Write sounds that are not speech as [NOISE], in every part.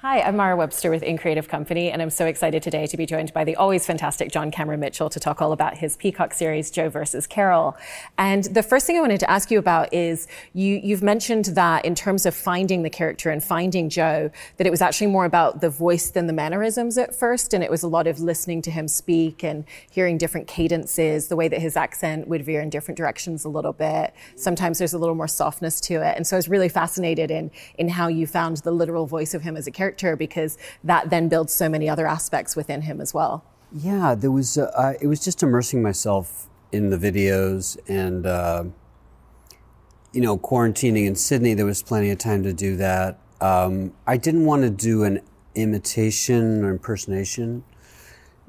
Hi, I'm Mara Webster with In Creative Company, and I'm so excited today to be joined by the always fantastic John Cameron Mitchell to talk all about his Peacock series, Joe versus Carole. And the first thing I wanted to ask you about is you, you've mentioned that in terms of finding the character and finding Joe, that it was actually more about the voice than the mannerisms at first, and it was a lot of listening to him speak and hearing different cadences, the way that his accent would veer in different directions a little bit. Sometimes there's a little more softness to it. And so I was really fascinated in, in how you found the literal voice of him as a character character because that then builds so many other aspects within him as well. Yeah, there was. Uh, it was just immersing myself in the videos and. Uh, you know, quarantining in Sydney, there was plenty of time to do that. Um, I didn't want to do an imitation or impersonation.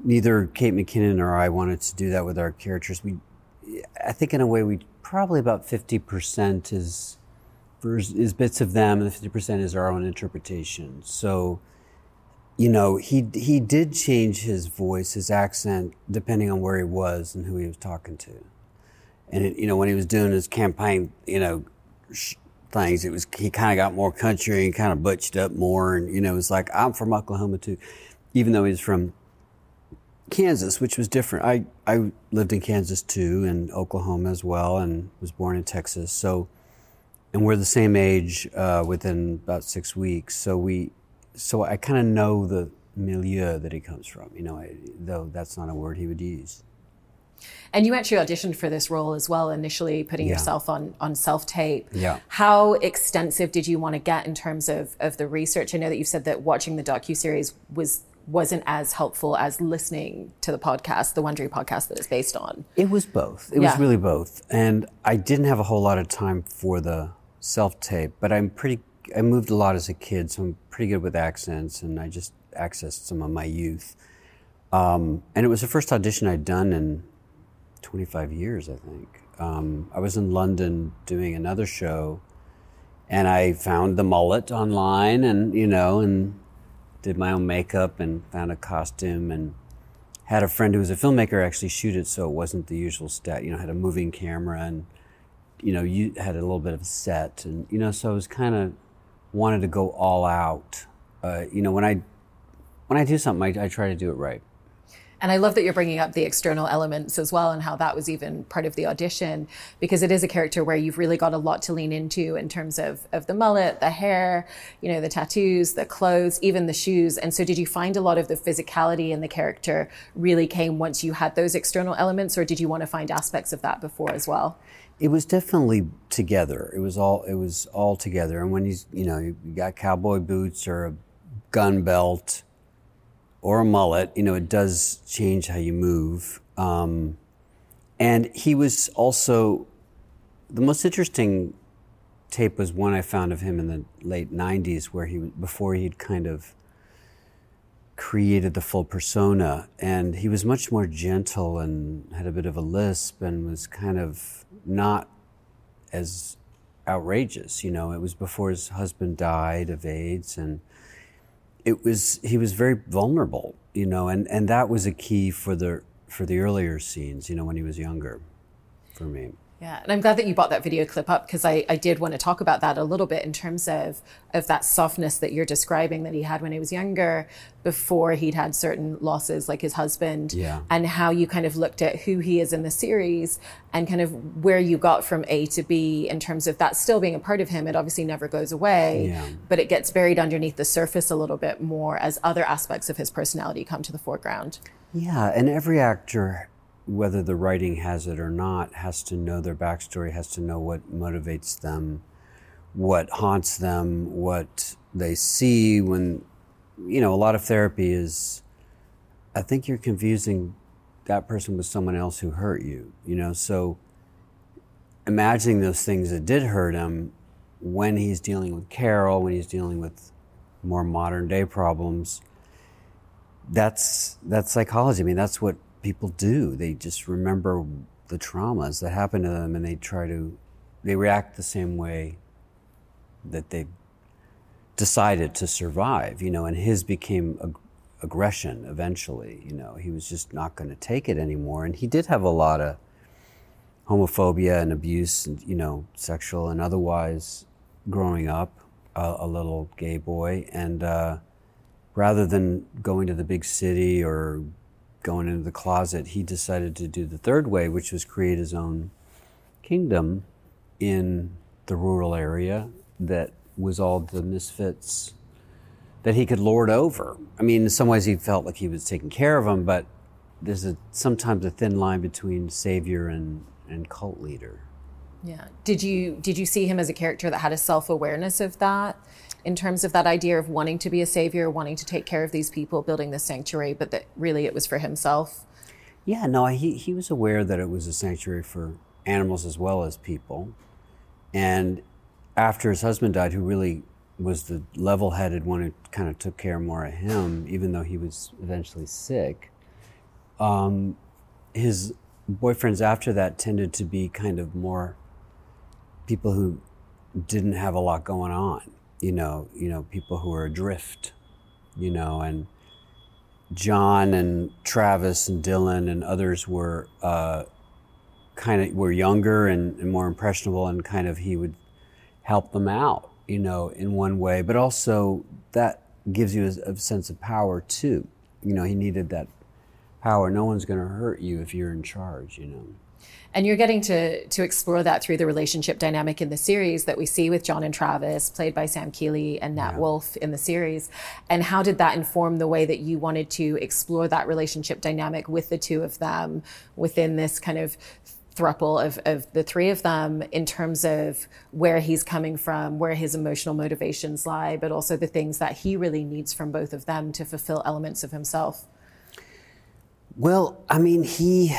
Neither Kate McKinnon or I wanted to do that with our characters. We, I think, in a way, we probably about fifty percent is is bits of them, and the fifty percent is our own interpretation. So, you know, he he did change his voice, his accent, depending on where he was and who he was talking to. And it, you know, when he was doing his campaign, you know, sh- things, it was he kind of got more country and kind of butched up more, and you know, it was like I'm from Oklahoma too, even though he's from Kansas, which was different. I I lived in Kansas too, and Oklahoma as well, and was born in Texas, so and we're the same age uh, within about six weeks. So we, so I kind of know the milieu that he comes from. You know, I, though that's not a word he would use. And you actually auditioned for this role as well, initially putting yeah. yourself on on self tape. Yeah. How extensive did you want to get in terms of of the research? I know that you said that watching the docu series was wasn't as helpful as listening to the podcast, the Wondery podcast that it's based on. It was both. It yeah. was really both, and I didn't have a whole lot of time for the self tape, but I'm pretty. I moved a lot as a kid, so I'm pretty good with accents, and I just accessed some of my youth. Um, and it was the first audition I'd done in 25 years, I think. Um, I was in London doing another show, and I found the mullet online, and you know, and did my own makeup and found a costume and had a friend who was a filmmaker actually shoot it so it wasn't the usual stat. You know, had a moving camera and you know, you had a little bit of a set, and you know, so I was kind of wanted to go all out. Uh, you know, when I when I do something, I, I try to do it right. And I love that you're bringing up the external elements as well and how that was even part of the audition because it is a character where you've really got a lot to lean into in terms of, of the mullet, the hair, you know, the tattoos, the clothes, even the shoes. And so did you find a lot of the physicality in the character really came once you had those external elements or did you want to find aspects of that before as well? It was definitely together. It was all it was all together. And when you you know you got cowboy boots or a gun belt or a mullet, you know it does change how you move. Um, and he was also the most interesting tape was one I found of him in the late '90s, where he before he'd kind of created the full persona, and he was much more gentle and had a bit of a lisp and was kind of not as outrageous. You know, it was before his husband died of AIDS, and it was he was very vulnerable. You know, and and that was a key for the for the earlier scenes. You know, when he was younger, for me. Yeah, and I'm glad that you brought that video clip up because I, I did want to talk about that a little bit in terms of of that softness that you're describing that he had when he was younger, before he'd had certain losses like his husband, yeah. and how you kind of looked at who he is in the series and kind of where you got from A to B in terms of that still being a part of him. It obviously never goes away, yeah. but it gets buried underneath the surface a little bit more as other aspects of his personality come to the foreground. Yeah, and every actor whether the writing has it or not, has to know their backstory, has to know what motivates them, what haunts them, what they see when, you know, a lot of therapy is, I think you're confusing that person with someone else who hurt you, you know, so imagining those things that did hurt him when he's dealing with Carole, when he's dealing with more modern day problems, that's, that's psychology. I mean, that's what people do. They just remember the traumas that happened to them and they try to, they react the same way that they decided to survive, you know, and his became ag- aggression eventually, you know, he was just not going to take it anymore. And he did have a lot of homophobia and abuse, and, you know, sexual and otherwise growing up, a little gay boy. And, uh, rather than going to the big city or going into the closet, he decided to do the third way, which was create his own kingdom in the rural area that was all the misfits that he could lord over. I mean, in some ways, he felt like he was taking care of them, but there's a, sometimes a thin line between savior and, and cult leader. Yeah. Did you did you see him as a character that had a self awareness of that, in terms of that idea of wanting to be a savior, wanting to take care of these people, building this sanctuary, but that really it was for himself? Yeah. No, he he was aware that it was a sanctuary for animals as well as people, and after his husband died, who really was the level headed one who kind of took care more of him, even though he was eventually sick. Um, his boyfriends after that tended to be kind of more people who didn't have a lot going on, you know, you know, people who are adrift, you know, and John and Travis and Dillon and others were uh, kind of were younger and, and more impressionable, and kind of he would help them out you know, in one way, but also that gives you a, a sense of power too. You know, he needed that power. No one's going to hurt you if you're in charge, you know. And you're getting to to explore that through the relationship dynamic in the series that we see with John and Travis, played by Sam Keeley and Nat yeah. Wolff in the series. And how did that inform the way that you wanted to explore that relationship dynamic with the two of them within this kind of thruple of, of the three of them in terms of where he's coming from, where his emotional motivations lie, but also the things that he really needs from both of them to fulfill elements of himself? Well, I mean, he,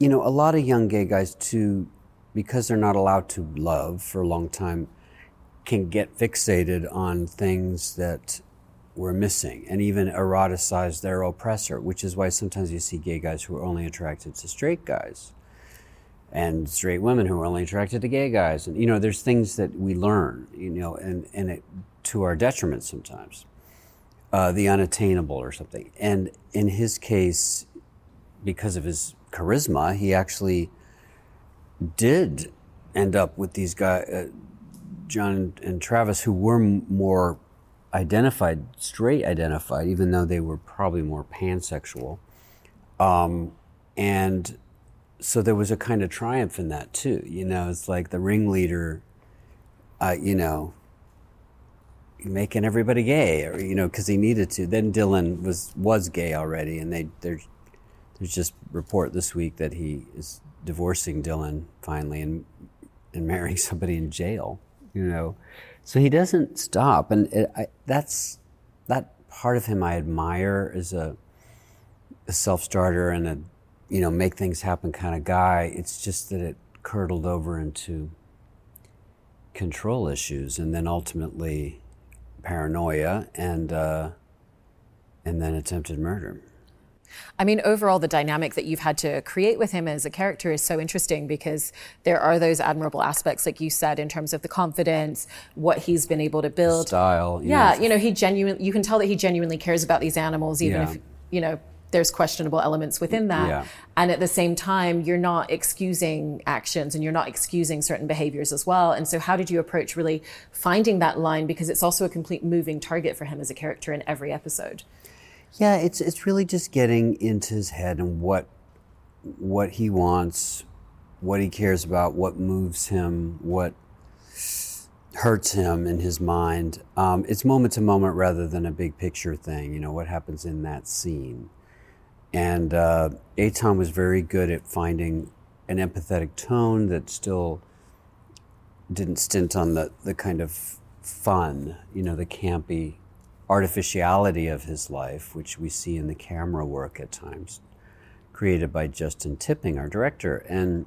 you know, a lot of young gay guys, too, because they're not allowed to love for a long time, can get fixated on things that were missing and even eroticize their oppressor, which is why sometimes you see gay guys who are only attracted to straight guys and straight women who are only attracted to gay guys. And, you know, there's things that we learn, you know, and, and it, to our detriment sometimes, uh, the unattainable or something. And in his case, because of his charisma, he actually did end up with these guys, uh, John and Travis, who were more identified, straight identified, even though they were probably more pansexual. Um, and so there was a kind of triumph in that too. You know, it's like the ringleader, uh, you know, making everybody gay, or you know, because he needed to. Then Dillon was was gay already, and they there's there's just report this week that he is divorcing Dillon finally and and marrying [LAUGHS] somebody in jail. You know, so he doesn't stop, and it, I, that's that part of him I admire as a, a self starter and a you know make things happen kind of guy. It's just that it curdled over into control issues, and then ultimately paranoia, and uh, and then attempted murder. I mean, overall, the dynamic that you've had to create with him as a character is so interesting because there are those admirable aspects, like you said, in terms of the confidence, what he's been able to build. Style. Yeah, you know, he genuinely, you can tell that he genuinely cares about these animals, even yeah. if, you know, there's questionable elements within that. Yeah. And at the same time, you're not excusing actions and you're not excusing certain behaviors as well. And so, how did you approach really finding that line? Because it's also a complete moving target for him as a character in every episode. Yeah, it's it's really just getting into his head and what what he wants, what he cares about, what moves him, what hurts him in his mind. Um, it's moment to moment rather than a big picture thing. You know what happens in that scene. And uh, Etan was very good at finding an empathetic tone that still didn't stint on the, the kind of fun, you know, the campy artificiality of his life, which we see in the camera work at times, created by Justin Tipping, our director. And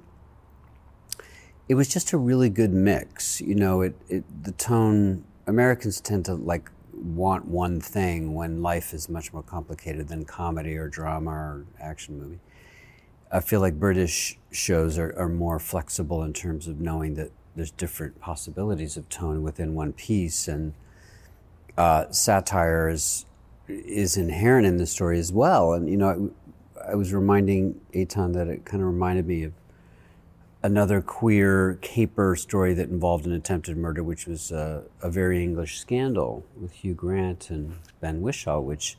it was just a really good mix. You know, it, it the tone, Americans tend to like want one thing when life is much more complicated than comedy or drama or action movie. I feel like British shows are, are more flexible in terms of knowing that there's different possibilities of tone within one piece and uh, satire is is inherent in the story as well. And you know, I, I was reminding Etan that it kind of reminded me of another queer caper story that involved an attempted murder, which was a, a very English scandal with Hugh Grant and Ben Whishaw, which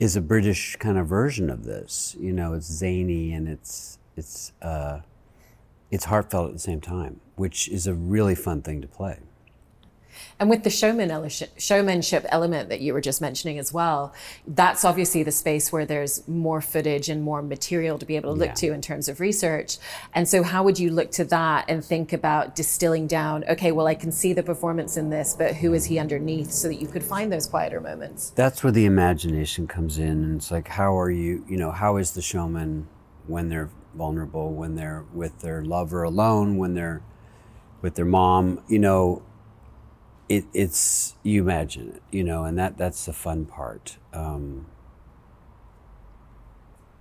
is a British kind of version of this. You know, it's zany and it's it's uh, it's heartfelt at the same time, which is a really fun thing to play. And with the showmanship element that you were just mentioning as well, that's obviously the space where there's more footage and more material to be able to look yeah. to in terms of research. And so, how would you look to that and think about distilling down, okay, well, I can see the performance in this, but who is he underneath so that you could find those quieter moments? That's where the imagination comes in. And it's like, how are you, you know, how is the showman when they're vulnerable, when they're with their lover alone, when they're with their mom, you know, it, it's you imagine it, you know, and that that's the fun part. Um,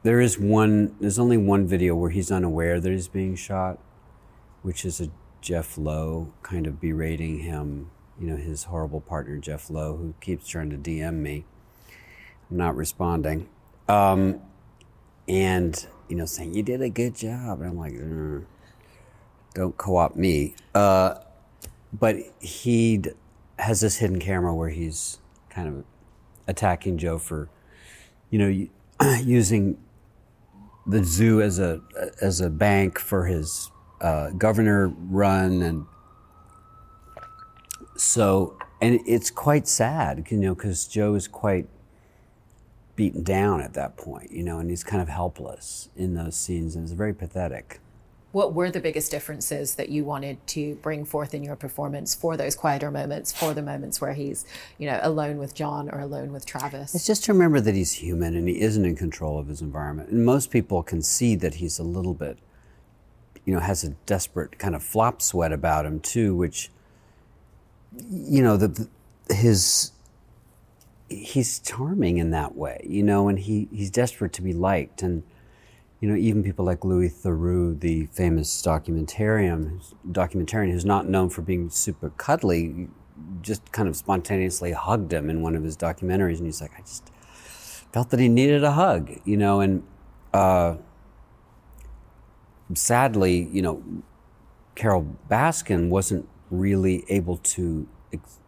there is one. There's only one video where he's unaware that he's being shot, which is a Jeff Lowe kind of berating him. You know, his horrible partner Jeff Lowe, who keeps trying to DM me. I'm not responding, um, and you know, saying you did a good job. And I'm like, don't co-opt me. Uh, but he has this hidden camera where he's kind of attacking Joe for, you know, [CLEARS THROAT] using the zoo as a as a bank for his uh, governor run, and so and it's quite sad, you know, because Joe is quite beaten down at that point, you know, and he's kind of helpless in those scenes, and it's very pathetic. What were the biggest differences that you wanted to bring forth in your performance for those quieter moments, for the moments where he's, you know, alone with John or alone with Travis? It's just to remember that he's human and he isn't in control of his environment. And most people can see that he's a little bit, you know, has a desperate kind of flop sweat about him too, which, you know, the, his he's charming in that way, you know, and he, he's desperate to be liked. And you know, even people like Louis Theroux, the famous documentarian, documentarian who's not known for being super cuddly, just kind of spontaneously hugged him in one of his documentaries, and he's like, I just felt that he needed a hug, you know, and uh, sadly, you know, Carole Baskin wasn't really able to ex-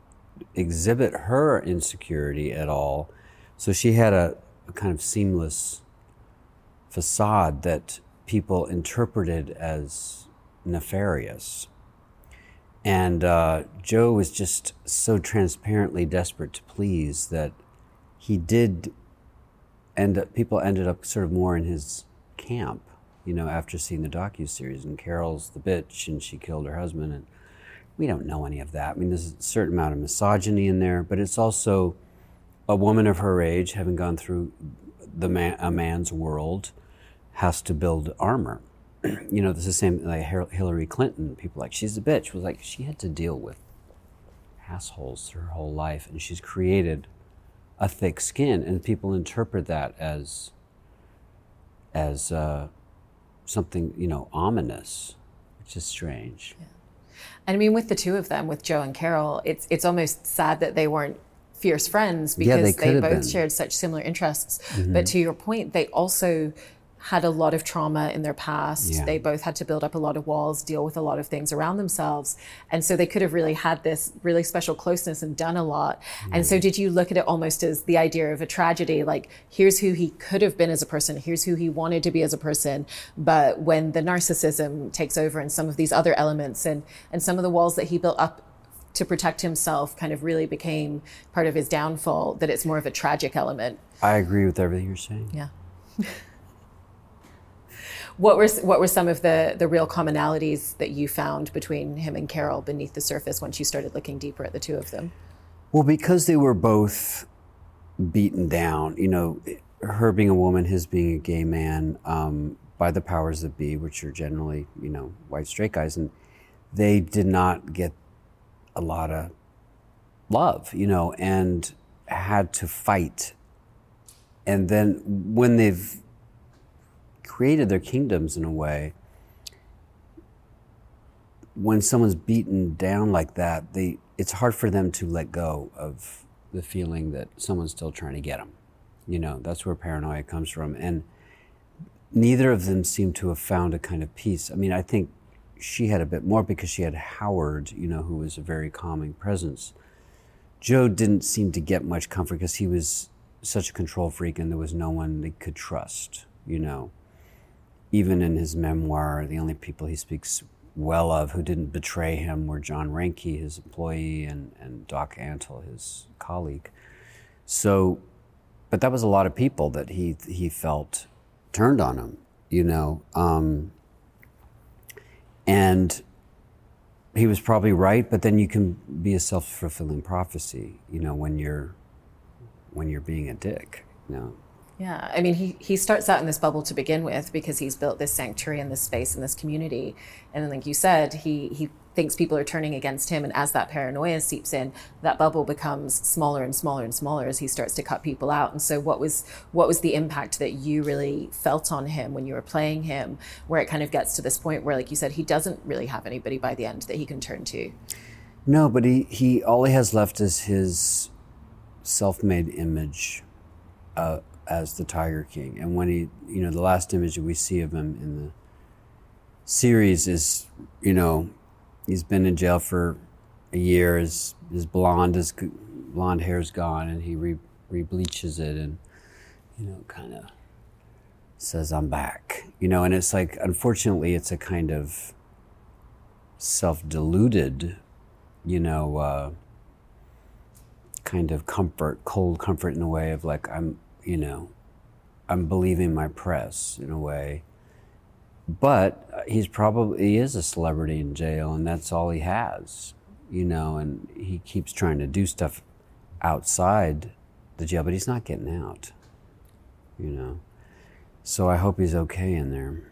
exhibit her insecurity at all, so she had a, a kind of seamless facade that people interpreted as nefarious. And uh, Joe was just so transparently desperate to please that he did end up, people ended up sort of more in his camp, you know, after seeing the docu-series. And Carole's the bitch and she killed her husband. And we don't know any of that. I mean, there's a certain amount of misogyny in there, but it's also a woman of her age having gone through the man, a man's world has to build armor. [CLEARS THROAT] you know, it's the same like Hillary Clinton. People like she's a bitch was like she had to deal with assholes her whole life, and she's created a thick skin, and people interpret that as as uh, something you know ominous, which is strange. Yeah. And I mean, with the two of them, with Joe and Carole, it's it's almost sad that they weren't fierce friends because yeah, they, they both been. shared such similar interests. Mm-hmm. But to your point, they also had a lot of trauma in their past. Yeah. They both had to build up a lot of walls, deal with a lot of things around themselves. And so they could have really had this really special closeness and done a lot. And so did you look at it almost as the idea of a tragedy? Like, here's who he could have been as a person. Here's who he wanted to be as a person. But when the narcissism takes over and some of these other elements and, and some of the walls that he built up to protect himself kind of really became part of his downfall, that it's more of a tragic element. I agree with everything you're saying. Yeah. [LAUGHS] What were what were some of the the real commonalities that you found between him and Carole beneath the surface once you started looking deeper at the two of them? Well, because they were both beaten down, you know, her being a woman, his being a gay man, um, by the powers that be, which are generally, you know, white straight guys, and they did not get a lot of love, you know, and had to fight. And then when they've created their kingdoms in a way. When someone's beaten down like that, they, it's hard for them to let go of the feeling that someone's still trying to get them. You know, that's where paranoia comes from. And neither of them seem to have found a kind of peace. I mean, I think she had a bit more because she had Howard, you know, who was a very calming presence. Joe didn't seem to get much comfort because he was such a control freak and there was no one they could trust, you know. Even in his memoir, the only people he speaks well of who didn't betray him were John Reinke, his employee, and, and Doc Antle, his colleague. So, but that was a lot of people that he, he felt turned on him, you know. Um, and he was probably right, but then you can be a self fulfilling prophecy, you know, when you're when you're being a dick, you know. Yeah, I mean, he, he starts out in this bubble to begin with because he's built this sanctuary and this space and this community. And then, like you said, he, he thinks people are turning against him. And as that paranoia seeps in, that bubble becomes smaller and smaller and smaller as he starts to cut people out. And so, what was what was the impact that you really felt on him when you were playing him, where it kind of gets to this point where, like you said, he doesn't really have anybody by the end that he can turn to? No, but he, he all he has left is his self-made image uh, as the Tiger King. And when he, you know, the last image that we see of him in the series is, you know, he's been in jail for a year. His his blonde his blonde hair's gone, and he re rebleaches it, and you know, kind of says, "I'm back." You know, and it's like, unfortunately, it's a kind of self-deluded, you know. Uh, kind of comfort, cold comfort in a way of like I'm, you know, I'm believing my press in a way. But uh, he's probably he is a celebrity in jail, and that's all he has, you know. And he keeps trying to do stuff outside the jail, but he's not getting out, you know. So I hope he's okay in there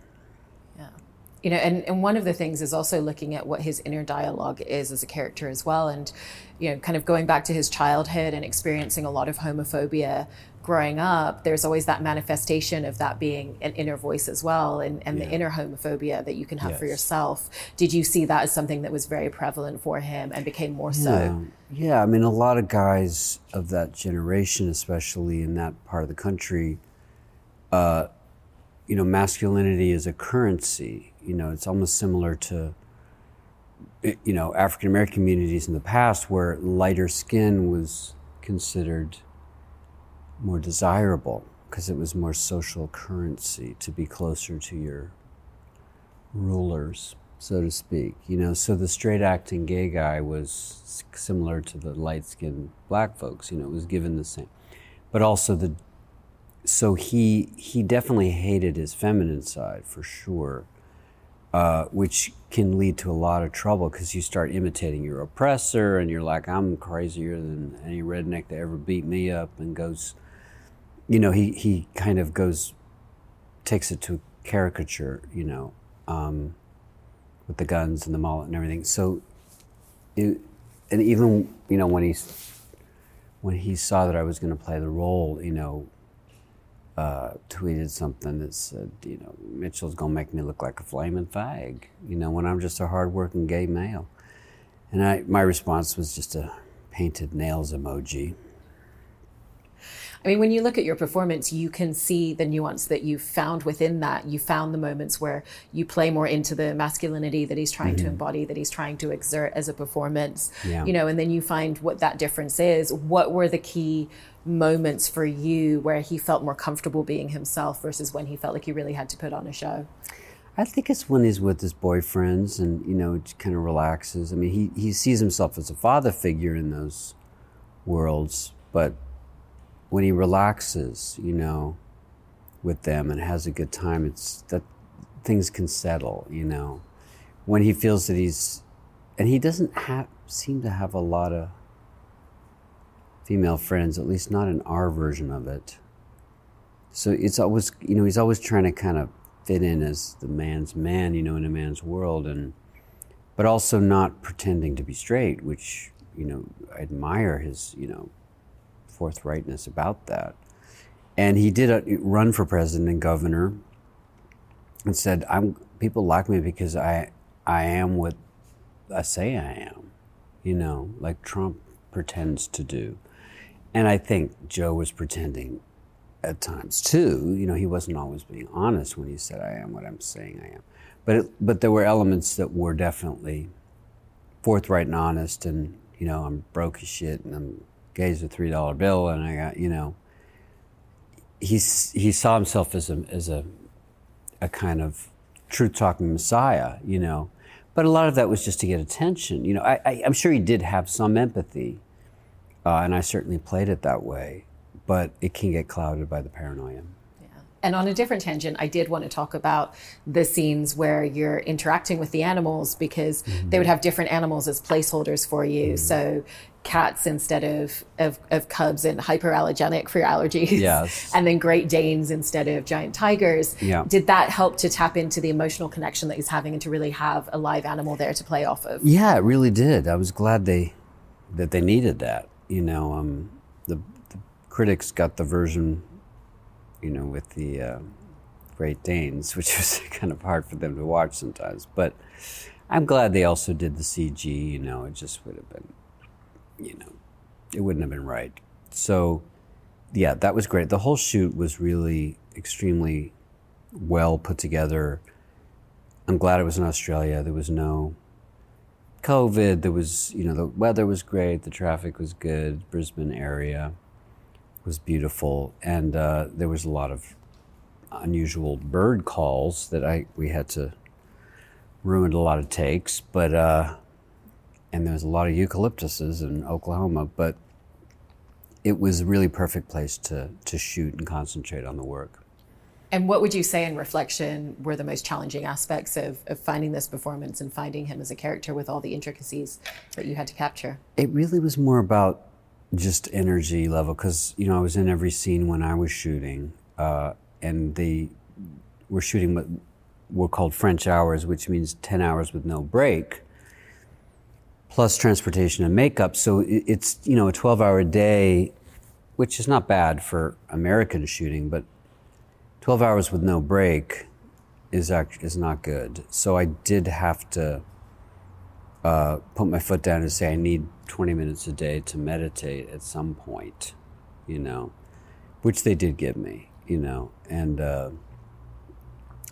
you know and, and one of the things is also looking at what his inner dialogue is as a character as well and you know kind of going back to his childhood and experiencing a lot of homophobia growing up there's always that manifestation of that being an inner voice as well and, and yeah. the inner homophobia that you can have yes. for yourself did you see that as something that was very prevalent for him and became more so yeah. yeah i mean a lot of guys of that generation especially in that part of the country uh, you know masculinity is a currency you know, it's almost similar to, eh, you know, African American communities in the past where lighter skin was considered more desirable because it was more social currency to be closer to your rulers, so to speak. You know, so the straight acting gay guy was similar to the light skinned black folks, you know, it was given the same. But also the so he he definitely hated his feminine side for sure uh, which can lead to a lot of trouble because you start imitating your oppressor and you're like, I'm crazier than any redneck that ever beat me up and goes, you know, he, he kind of goes, takes it to caricature, you know, um, with the guns and the mullet and everything. So, it, and even, you know, when he, when he saw that I was going to play the role, you know, uh, tweeted something that said, you know, Mitchell's gonna make me look like a flaming fag, you know, when I'm just a hardworking gay male. And I, my response was just a painted nails emoji. I mean, when you look at your performance, you can see the nuance that you found within that. You found the moments where you play more into the masculinity that he's trying mm-hmm. to embody, that he's trying to exert as a performance. Yeah. You know, and then you find what that difference is. What were the key moments for you where he felt more comfortable being himself versus when he felt like he really had to put on a show? I think it's when he's with his boyfriends and, you know, it kind of relaxes. I mean, he, he sees himself as a father figure in those worlds, but when he relaxes, you know, with them and has a good time, it's that things can settle, you know. When he feels that he's, and he doesn't have, seem to have a lot of female friends, at least not in our version of it. So it's always, you know, he's always trying to kind of fit in as the man's man, you know, in a man's world, and but also not pretending to be straight, which you know, I admire his, you know, forthrightness about that. And he did a, run for president and governor, and said, "I'm people like me because I I am what I say I am," you know, like Trump pretends to do. And I think Joe was pretending at times too. You know, he wasn't always being honest when he said, "I am what I'm saying I am." But it, but there were elements that were definitely forthright and honest, and you know, I'm broke as shit, and I'm gay as a three dollar bill, and I got you know. He's he saw himself as a as a a kind of truth talking messiah, you know. But a lot of that was just to get attention. You know, I, am sure he did have some empathy, uh, and I certainly played it that way. But it can get clouded by the paranoia. And on a different tangent, I did want to talk about the scenes where you're interacting with the animals because mm-hmm. they would have different animals as placeholders for you. Mm-hmm. So cats instead of, of, of, cubs and hyperallergenic for your allergies. Yes. [LAUGHS] And then Great Danes instead of giant tigers. Yeah. Did that help to tap into the emotional connection that he's having and to really have a live animal there to play off of? Yeah, it really did. I was glad they that they needed that. You know, um, the, the critics got the version you know, with the uh, Great Danes, [LAUGHS] which was kind of hard for them to watch sometimes. But I'm glad they also did the CG. You know, it just would have been, you know, it wouldn't have been right. So, yeah, that was great. The whole shoot was really extremely well put together. I'm glad it was in Australia. There was no COVID. There was, you know, the weather was great. The traffic was good. Brisbane area was beautiful, and uh, there was a lot of unusual bird calls that I we had to ruin a lot of takes, but uh, and there was a lot of eucalyptuses in Oklahoma, but it was a really perfect place to to shoot and concentrate on the work. And what would you say in reflection were the most challenging aspects of, of finding this performance and finding him as a character with all the intricacies that you had to capture? It really was more about just energy level because you know I was in every scene when I was shooting, uh, and they were shooting what were called French hours, which means ten hours with no break, plus transportation and makeup. So it's you know a twelve hour day, which is not bad for American shooting, but twelve hours with no break is act- is not good. So I did have to uh, put my foot down and say I need 20 minutes a day to meditate at some point, you know, which they did give me, you know, and uh,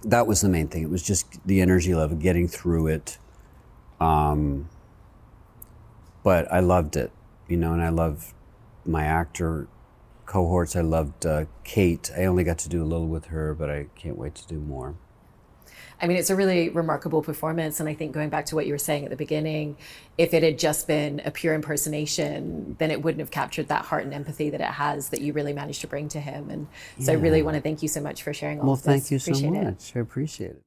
that was the main thing. It was just the energy level, getting through it. Um, but I loved it, you know, and I love my actor cohorts. I loved uh, Kate. I only got to do a little with her, but I can't wait to do more. I mean, it's a really remarkable performance. And I think going back to what you were saying at the beginning, if it had just been a pure impersonation, then it wouldn't have captured that heart and empathy that it has that you really managed to bring to him. And so. I really want to thank you so much for sharing all well, of this. Well, thank you so much. It. I appreciate it.